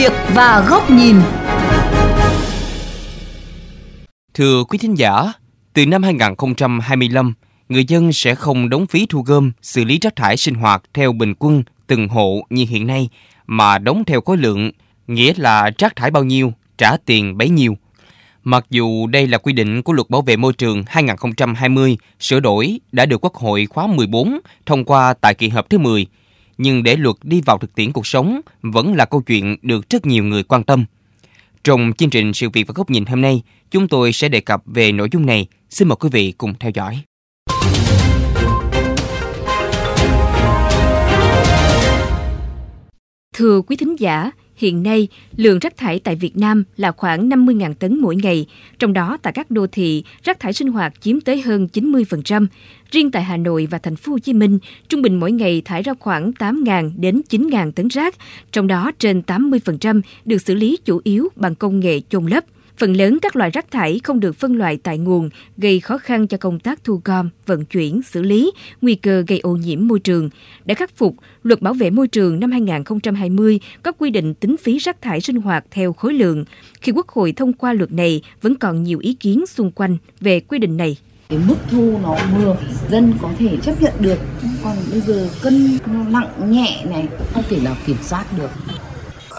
việc và góc nhìn. Thưa quý thính giả, từ năm 2025, người dân sẽ không đóng phí thu gom, xử lý rác thải sinh hoạt theo bình quân từng hộ như hiện nay, mà đóng theo khối lượng, nghĩa là rác thải bao nhiêu, trả tiền bấy nhiêu. Mặc dù đây là quy định của Luật Bảo vệ Môi trường 2020 sửa đổi đã được Quốc hội khóa 14 thông qua tại kỳ họp thứ 10, nhưng để luật đi vào thực tiễn cuộc sống vẫn là câu chuyện được rất nhiều người quan tâm. Trong chương trình Sự việc và góc nhìn hôm nay, chúng tôi sẽ đề cập về nội dung này. Xin mời quý vị cùng theo dõi. Thưa quý thính giả, hiện nay lượng rác thải tại Việt Nam là khoảng 50.000 tấn mỗi ngày, trong đó tại các đô thị, rác thải sinh hoạt chiếm tới hơn 90%. Riêng tại Hà Nội và thành phố Hồ Chí Minh, trung bình mỗi ngày thải ra khoảng 8.000 đến 9.000 tấn rác, trong đó trên 80% được xử lý chủ yếu bằng công nghệ chôn lấp. Phần lớn các loại rác thải không được phân loại tại nguồn, gây khó khăn cho công tác thu gom, vận chuyển, xử lý, nguy cơ gây ô nhiễm môi trường. Để khắc phục, Luật Bảo vệ môi trường năm 2020 có quy định tính phí rác thải sinh hoạt theo khối lượng. Khi Quốc hội thông qua luật này, vẫn còn nhiều ý kiến xung quanh về quy định này. Cái mức thu nó vừa, dân có thể chấp nhận được. Còn bây giờ cân nó nặng nhẹ này, không thể nào kiểm soát được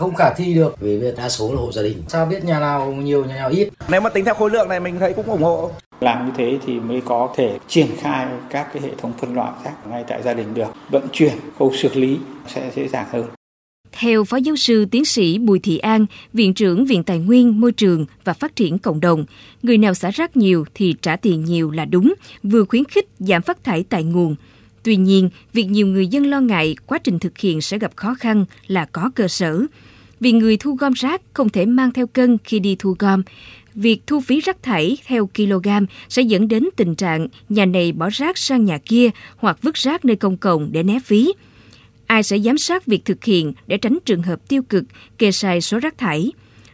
không khả thi được. Vì đa số là hộ gia đình. Sao biết nhà nào nhiều nhà nào ít? Nếu mà tính theo khối lượng này mình thấy cũng ủng hộ. Làm như thế thì mới có thể triển khai các cái hệ thống phân loại rác ngay tại gia đình được. Vận chuyển khâu xử lý sẽ dễ dàng hơn. Theo Phó Giáo sư Tiến sĩ Bùi Thị An, Viện trưởng Viện Tài nguyên, Môi trường và Phát triển Cộng đồng, người nào xả rác nhiều thì trả tiền nhiều là đúng, vừa khuyến khích giảm phát thải tại nguồn. Tuy nhiên, việc nhiều người dân lo ngại quá trình thực hiện sẽ gặp khó khăn là có cơ sở vì người thu gom rác không thể mang theo cân khi đi thu gom. Việc thu phí rác thải theo kg sẽ dẫn đến tình trạng nhà này bỏ rác sang nhà kia hoặc vứt rác nơi công cộng để né phí. Ai sẽ giám sát việc thực hiện để tránh trường hợp tiêu cực, kê sai số rác thải?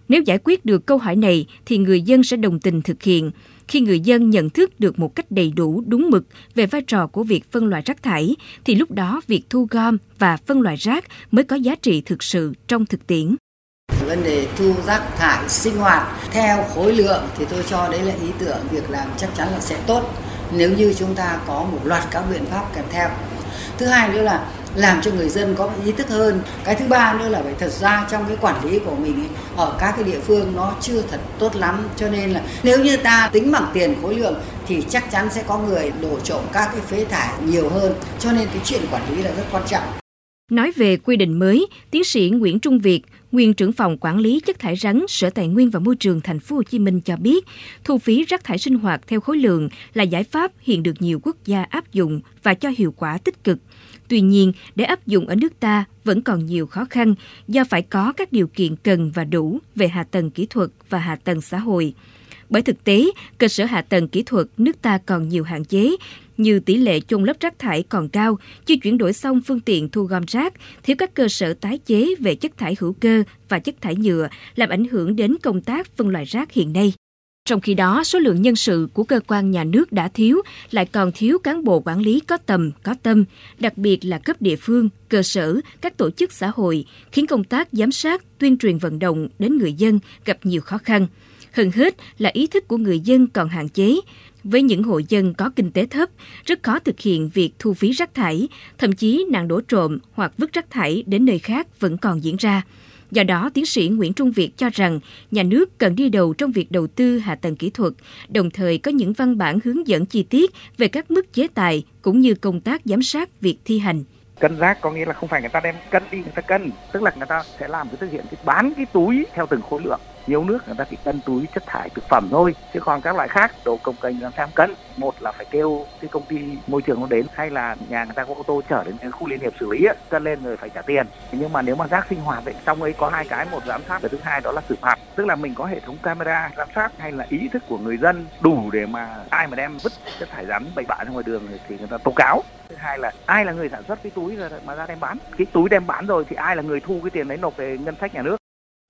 Nếu giải quyết được câu hỏi này thì người dân sẽ đồng tình thực hiện. Khi người dân nhận thức được một cách đầy đủ, đúng mực về vai trò của việc phân loại rác thải, thì lúc đó việc thu gom và phân loại rác mới có giá trị thực sự trong thực tiễn. Vấn đề thu rác thải sinh hoạt theo khối lượng thì tôi cho đấy là ý tưởng việc làm chắc chắn là sẽ tốt nếu như chúng ta có một loạt các biện pháp kèm theo. Thứ hai nữa là làm cho người dân có ý thức hơn. Cái thứ ba nữa là phải thật ra trong cái quản lý của mình ấy, ở các cái địa phương nó chưa thật tốt lắm. Cho nên là nếu như ta tính bằng tiền khối lượng thì chắc chắn sẽ có người đổ trộm các cái phế thải nhiều hơn. Cho nên cái chuyện quản lý là rất quan trọng. Nói về quy định mới, tiến sĩ Nguyễn Trung Việt, nguyên trưởng phòng quản lý chất thải rắn Sở Tài nguyên và Môi trường thành phố Hồ Chí Minh cho biết, thu phí rác thải sinh hoạt theo khối lượng là giải pháp hiện được nhiều quốc gia áp dụng và cho hiệu quả tích cực. Tuy nhiên, để áp dụng ở nước ta vẫn còn nhiều khó khăn do phải có các điều kiện cần và đủ về hạ tầng kỹ thuật và hạ tầng xã hội. Bởi thực tế, cơ sở hạ tầng kỹ thuật nước ta còn nhiều hạn chế, như tỷ lệ chôn lấp rác thải còn cao, chưa chuyển đổi xong phương tiện thu gom rác, thiếu các cơ sở tái chế về chất thải hữu cơ và chất thải nhựa, làm ảnh hưởng đến công tác phân loại rác hiện nay. Trong khi đó, số lượng nhân sự của cơ quan nhà nước đã thiếu, lại còn thiếu cán bộ quản lý có tầm, có tâm, đặc biệt là cấp địa phương, cơ sở, các tổ chức xã hội, khiến công tác giám sát, tuyên truyền vận động đến người dân gặp nhiều khó khăn. Hơn hết là ý thức của người dân còn hạn chế. Với những hộ dân có kinh tế thấp, rất khó thực hiện việc thu phí rác thải, thậm chí nạn đổ trộm hoặc vứt rác thải đến nơi khác vẫn còn diễn ra. Do đó, tiến sĩ Nguyễn Trung Việt cho rằng nhà nước cần đi đầu trong việc đầu tư hạ tầng kỹ thuật, đồng thời có những văn bản hướng dẫn chi tiết về các mức chế tài cũng như công tác giám sát việc thi hành. Cân rác có nghĩa là không phải người ta đem cân đi người ta cân. Tức là người ta sẽ làm cái thực hiện cái bán cái túi theo từng khối lượng nhiều nước người ta chỉ cân túi chất thải thực phẩm thôi. Chứ còn các loại khác đồ công cành làm sao cân một là phải kêu cái công ty môi trường nó đến hay là nhà người ta có ô tô chở đến cái khu liên hiệp xử lý ấy, cân lên rồi phải trả tiền. Nhưng mà nếu mà rác sinh hoạt ấy trong ấy có hai cái một giám sát và thứ hai đó là xử phạt. Tức là mình có hệ thống camera giám sát hay là ý thức của người dân đủ để mà ai mà đem vứt chất thải rắn bậy bạ ra ngoài đường thì người ta tố cáo. Thứ hai là ai là người sản xuất cái túi mà ra đem bán? Cái túi đem bán rồi thì ai là người thu cái tiền đấy nộp về ngân sách nhà nước?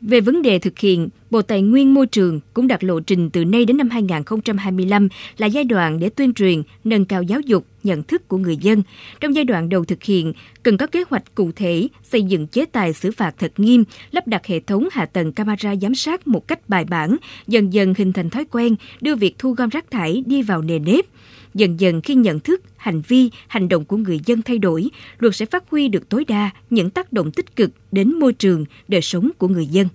Về vấn đề thực hiện, Bộ Tài nguyên Môi trường cũng đặt lộ trình từ nay đến năm 2025 là giai đoạn để tuyên truyền, nâng cao giáo dục, nhận thức của người dân. Trong giai đoạn đầu thực hiện, cần có kế hoạch cụ thể, xây dựng chế tài xử phạt thật nghiêm, lắp đặt hệ thống hạ tầng camera giám sát một cách bài bản, dần dần hình thành thói quen, đưa việc thu gom rác thải đi vào nề nếp. Dần dần khi nhận thức, hành vi, hành động của người dân thay đổi, luật sẽ phát huy được tối đa những tác động tích cực đến môi trường, đời sống của người dân.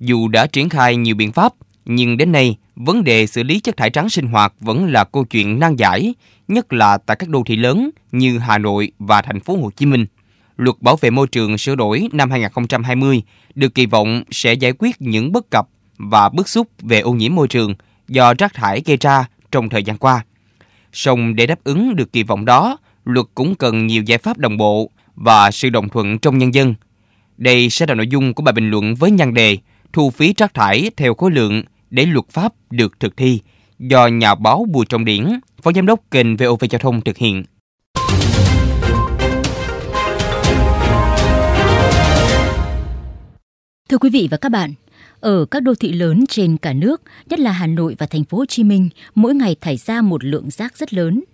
Dù đã triển khai nhiều biện pháp, nhưng đến nay, vấn đề xử lý chất thải trắng sinh hoạt vẫn là câu chuyện nan giải, nhất là tại các đô thị lớn như Hà Nội và thành phố Hồ Chí Minh. Luật bảo vệ môi trường sửa đổi năm 2020 được kỳ vọng sẽ giải quyết những bất cập và bức xúc về ô nhiễm môi trường do rác thải gây ra trong thời gian qua. Song để đáp ứng được kỳ vọng đó, luật cũng cần nhiều giải pháp đồng bộ và sự đồng thuận trong nhân dân. Đây sẽ là nội dung của bài bình luận với nhan đề thu phí rác thải theo khối lượng để luật pháp được thực thi do nhà báo Bùi Trọng Điển, Phó Giám đốc kênh VOV Giao thông thực hiện. Thưa quý vị và các bạn, ở các đô thị lớn trên cả nước, nhất là Hà Nội và thành phố Hồ Chí Minh, mỗi ngày thải ra một lượng rác rất lớn.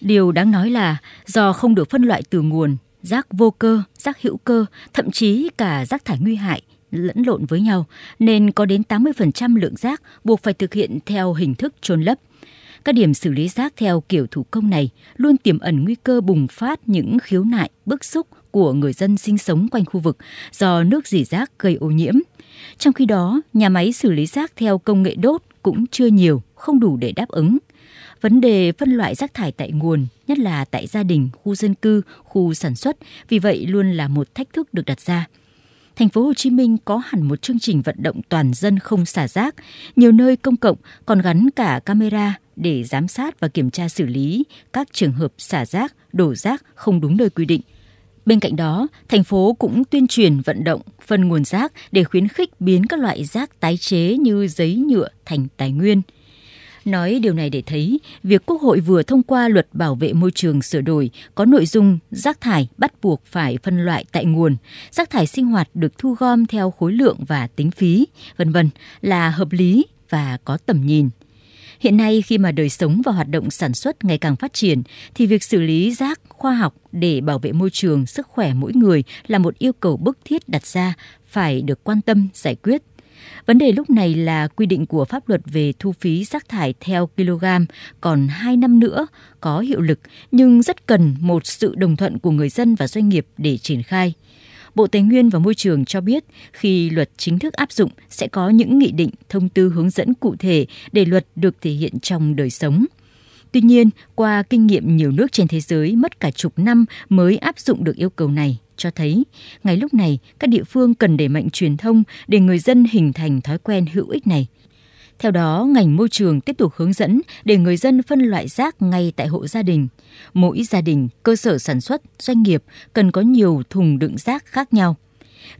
Điều đáng nói là do không được phân loại từ nguồn, rác vô cơ, rác hữu cơ, thậm chí cả rác thải nguy hại lẫn lộn với nhau, nên có đến 80% lượng rác buộc phải thực hiện theo hình thức trôn lấp. Các điểm xử lý rác theo kiểu thủ công này luôn tiềm ẩn nguy cơ bùng phát những khiếu nại, bức xúc của người dân sinh sống quanh khu vực do nước dỉ rác gây ô nhiễm. Trong khi đó, nhà máy xử lý rác theo công nghệ đốt cũng chưa nhiều, không đủ để đáp ứng. Vấn đề phân loại rác thải tại nguồn, nhất là tại gia đình, khu dân cư, khu sản xuất, vì vậy luôn là một thách thức được đặt ra thành phố Hồ Chí Minh có hẳn một chương trình vận động toàn dân không xả rác, nhiều nơi công cộng còn gắn cả camera để giám sát và kiểm tra xử lý các trường hợp xả rác, đổ rác không đúng nơi quy định. Bên cạnh đó, thành phố cũng tuyên truyền vận động phân nguồn rác để khuyến khích biến các loại rác tái chế như giấy nhựa thành tài nguyên – Nói điều này để thấy, việc Quốc hội vừa thông qua luật bảo vệ môi trường sửa đổi có nội dung rác thải bắt buộc phải phân loại tại nguồn, rác thải sinh hoạt được thu gom theo khối lượng và tính phí, vân vân là hợp lý và có tầm nhìn. Hiện nay khi mà đời sống và hoạt động sản xuất ngày càng phát triển thì việc xử lý rác khoa học để bảo vệ môi trường, sức khỏe mỗi người là một yêu cầu bức thiết đặt ra phải được quan tâm giải quyết Vấn đề lúc này là quy định của pháp luật về thu phí rác thải theo kg còn 2 năm nữa có hiệu lực nhưng rất cần một sự đồng thuận của người dân và doanh nghiệp để triển khai. Bộ Tài nguyên và Môi trường cho biết khi luật chính thức áp dụng sẽ có những nghị định, thông tư hướng dẫn cụ thể để luật được thể hiện trong đời sống. Tuy nhiên, qua kinh nghiệm nhiều nước trên thế giới mất cả chục năm mới áp dụng được yêu cầu này cho thấy ngay lúc này các địa phương cần đẩy mạnh truyền thông để người dân hình thành thói quen hữu ích này. Theo đó, ngành môi trường tiếp tục hướng dẫn để người dân phân loại rác ngay tại hộ gia đình. Mỗi gia đình, cơ sở sản xuất, doanh nghiệp cần có nhiều thùng đựng rác khác nhau.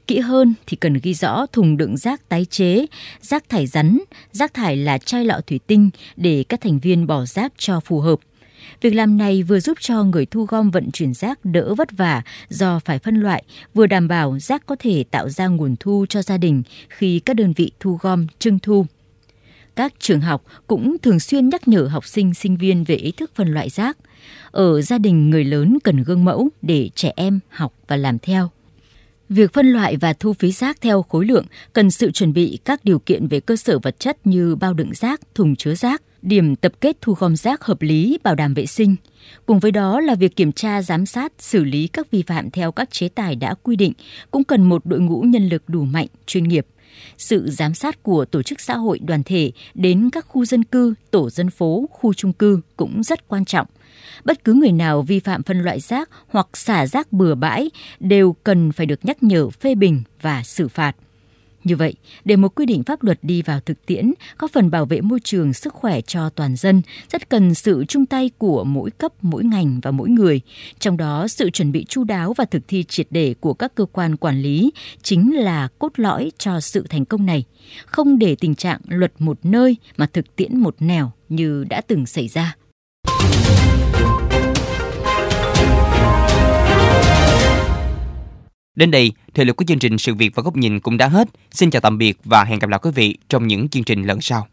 Kỹ hơn thì cần ghi rõ thùng đựng rác tái chế, rác thải rắn, rác thải là chai lọ thủy tinh để các thành viên bỏ rác cho phù hợp – Việc làm này vừa giúp cho người thu gom vận chuyển rác đỡ vất vả do phải phân loại, vừa đảm bảo rác có thể tạo ra nguồn thu cho gia đình khi các đơn vị thu gom trưng thu. Các trường học cũng thường xuyên nhắc nhở học sinh, sinh viên về ý thức phân loại rác. Ở gia đình người lớn cần gương mẫu để trẻ em học và làm theo. Việc phân loại và thu phí rác theo khối lượng cần sự chuẩn bị các điều kiện về cơ sở vật chất như bao đựng rác, thùng chứa rác, điểm tập kết thu gom rác hợp lý, bảo đảm vệ sinh. Cùng với đó là việc kiểm tra, giám sát, xử lý các vi phạm theo các chế tài đã quy định, cũng cần một đội ngũ nhân lực đủ mạnh, chuyên nghiệp. Sự giám sát của tổ chức xã hội đoàn thể đến các khu dân cư, tổ dân phố, khu trung cư cũng rất quan trọng. Bất cứ người nào vi phạm phân loại rác hoặc xả rác bừa bãi đều cần phải được nhắc nhở phê bình và xử phạt. Như vậy, để một quy định pháp luật đi vào thực tiễn, có phần bảo vệ môi trường sức khỏe cho toàn dân, rất cần sự chung tay của mỗi cấp, mỗi ngành và mỗi người. Trong đó, sự chuẩn bị chu đáo và thực thi triệt để của các cơ quan quản lý chính là cốt lõi cho sự thành công này. Không để tình trạng luật một nơi mà thực tiễn một nẻo như đã từng xảy ra. Đến đây, thời lượng của chương trình Sự việc và góc nhìn cũng đã hết. Xin chào tạm biệt và hẹn gặp lại quý vị trong những chương trình lần sau.